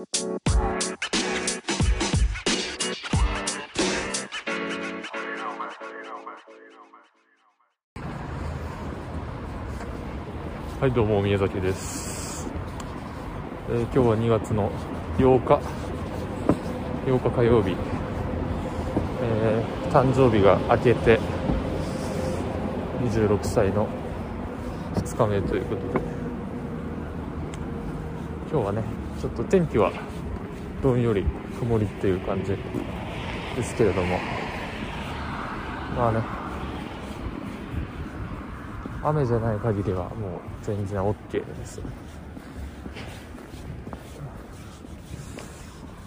はいどうも宮崎です、えー今日は2月の8日。8日火曜日、えー誕生日が明けて26歳の2日目ということで。今日はねちょっと天気はどんより曇りっていう感じですけれども。まあね。雨じゃない限りはもう全然 OK です。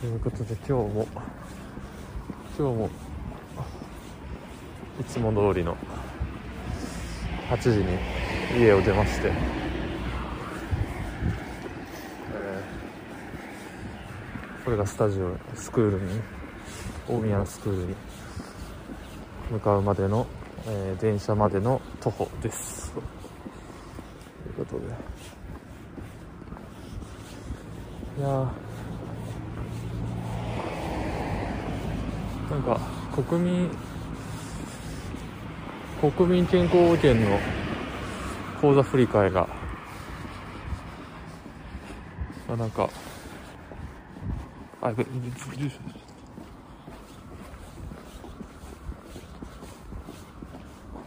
ということで今日も今日もいつも通りの8時に家を出まして、えーこれがスタジオスクールに大宮のスクールに向かうまでの、えー電車までの徒歩です。ということで。いやなんか国民国民健康保険の口座振り替えがあなんかあやべ住所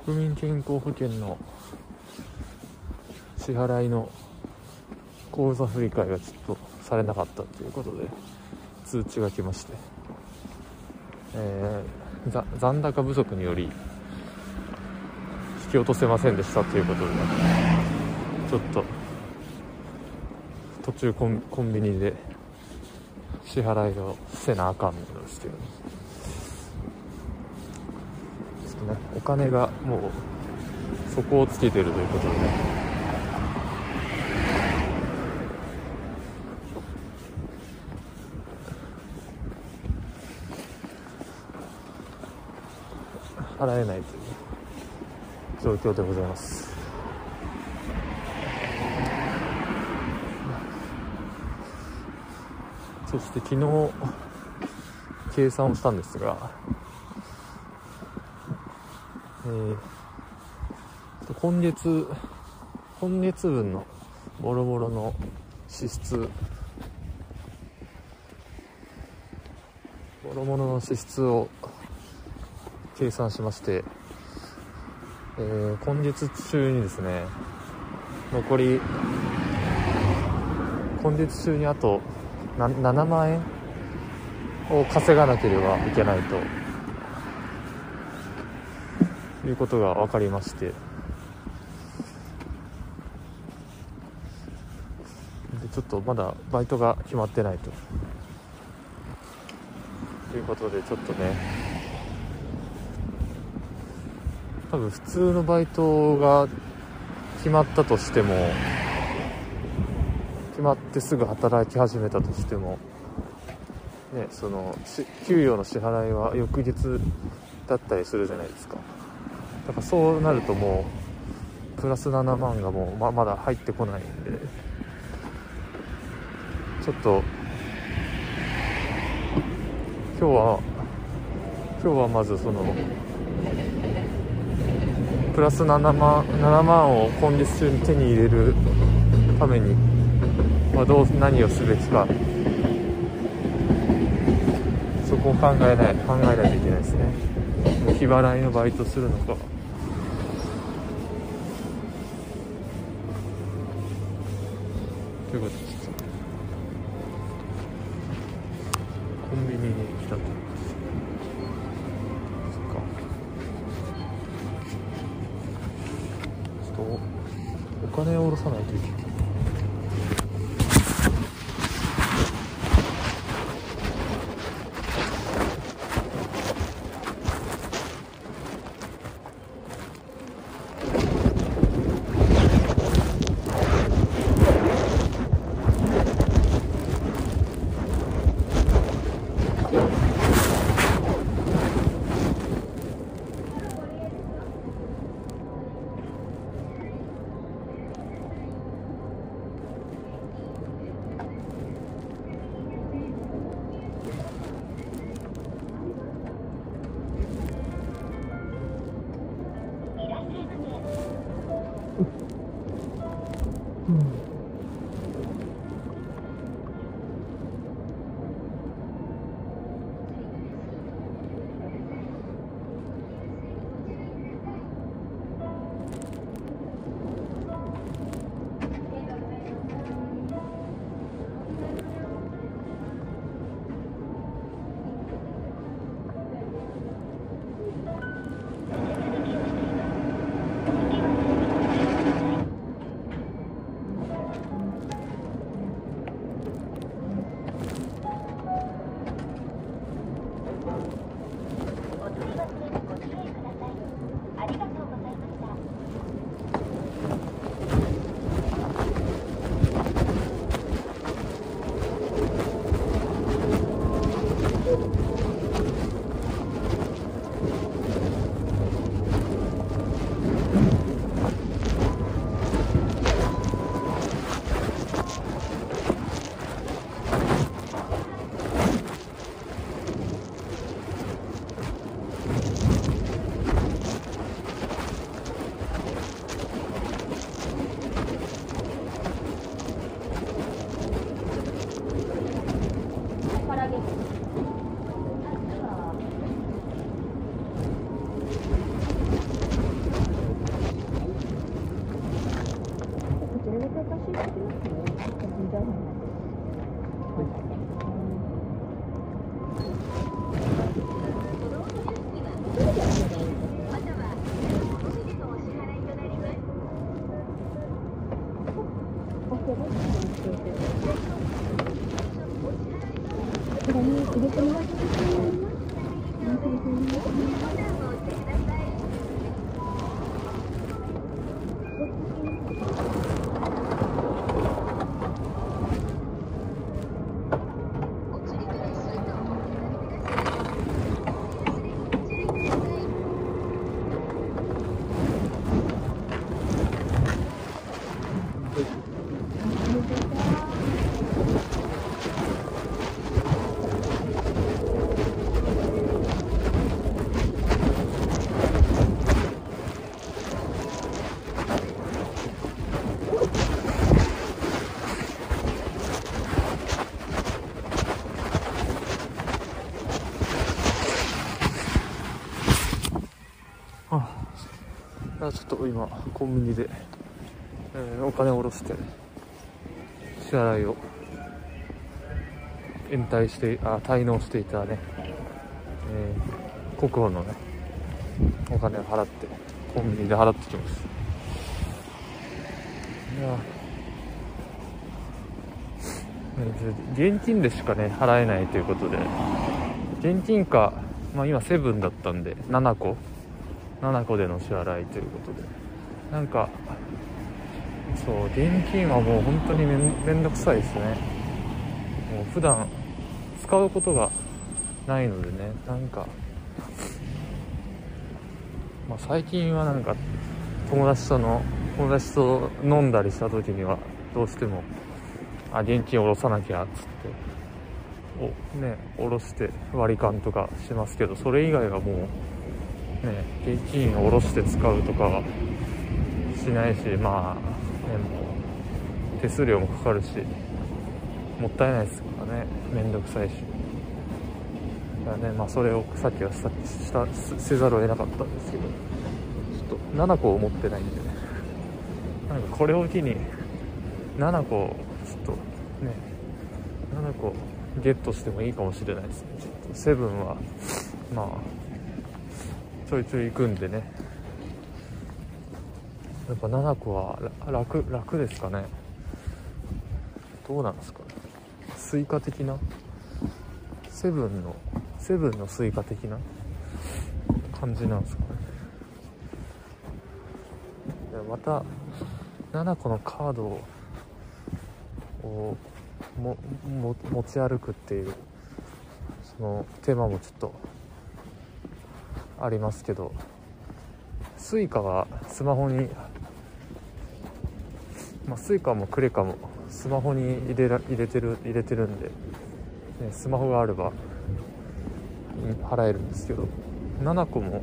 国民健康保険の支払いの口座振り替えがちょっとされなかったということで通知が来まして、えー残高不足により引き落とせませんでしたということでちょっと途中コンコンビニで支払いをせなあかんのですけど。ちょっとねお金がもう底をつけてるということでね。払えないという状況でございます。そして昨日計算をしたんですが、えー今月今月分のもろもろの支出もろもろの支出を計算しまして、えー今月中にですね残り今月中にあとな7万円？を稼がなければいけないと。いうことが分かりまして。でちょっとまだバイトが決まってないと。いうことでちょっとね。多分普通のバイトが決まったとしても決まってすぐ働き始めたとしてもねそのし給与の支払いは翌日だったりするじゃないですか。だからそうなるともうプラス7万がもうままだ入ってこないんでちょっと今日は今日はまずそのプラス7万 ,7 万を今月中に手に入れるために、まあ、どう何をすべきか。そこを考えない考えないといけないですね。日払いのバイトするのか。ということでコンビニに来たと嗯。 아까 시식이 굉장히 많았어요. ちょっと今コンビニで、えーお金を下ろして支払いを延滞してあ滞納していたね、えー国保のねお金を払ってコンビニで払ってきます。いやね現金でしかね払えないということで現金か、まあ、今セブンだったんで7個。7個での支払いということで。なんかそう現金はもう本当にめんどくさいですね。もう普段使うことがないのでねなんかまあ最近はなんか友達との友達と飲んだりした時にはどうしてもあ現金下ろさなきゃっつっておね下ろして割り勘とかしますけどそれ以外はもうね現金を下ろして使うとかはしないしまあねもう手数料もかかるしもったいないですからね。めんどくさいし。だからねまあそれをさっきはさしたせざるを得なかったんですけどちょっと7個を持ってないんでね。なんかこれを機にnanacoちょっとね nanacoゲットしてもいいかもしれないですね。ちょっとセブンはまあちょいちょい行くんでね。やっぱ nanacoは楽楽ですかね。どうなんですか？ね Suica的な？セブンのセブンの Suica的な？感じなんですかね。また nanacoのカードをもも持ち歩くっていうそのテーマもちょっとありますけど Suicaはスマホに、まあ、 Suicaもクレカもスマホに入れら入れてる入れてるんで、ね、スマホがあれば払えるんですけど7個も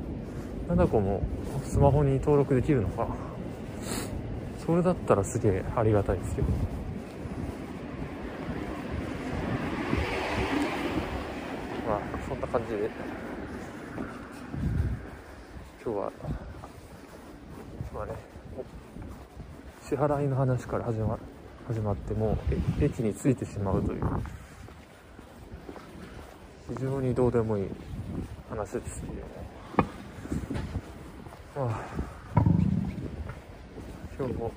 7個もスマホに登録できるのか。それだったらすげえありがたいですけど。まあそんな感じで。今日はまあね支払いの話から始ま始まってもうえ駅に着いてしまうという。非常にどうでもいい話ですね。まあ。今日も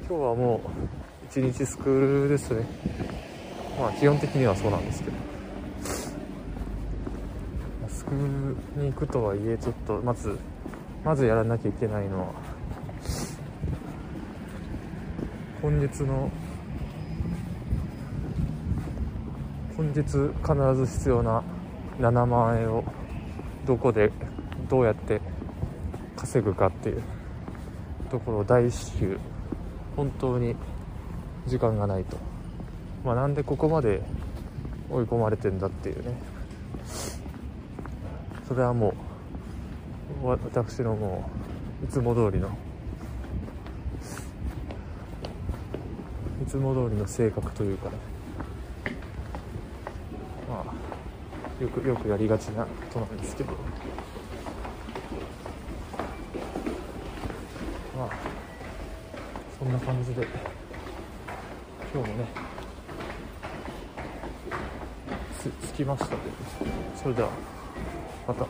今日はもう一日スクールですね。まあ基本的にはそうなんですけど。スクールに行くとはいえちょっとまずまずやらなきゃいけないのは今月の本日必ず必要な7万円をどこでどうやって稼ぐかっていうところを大至急本当に時間がないと、まあ、なんでここまで追い込まれてんだっていうね。それはもう私のもういつも通りのつも通りの性格というか。ねまあよくよくやりがちなことなんですけど。まあそんな感じで今日もねつ着きましたでそれではまた。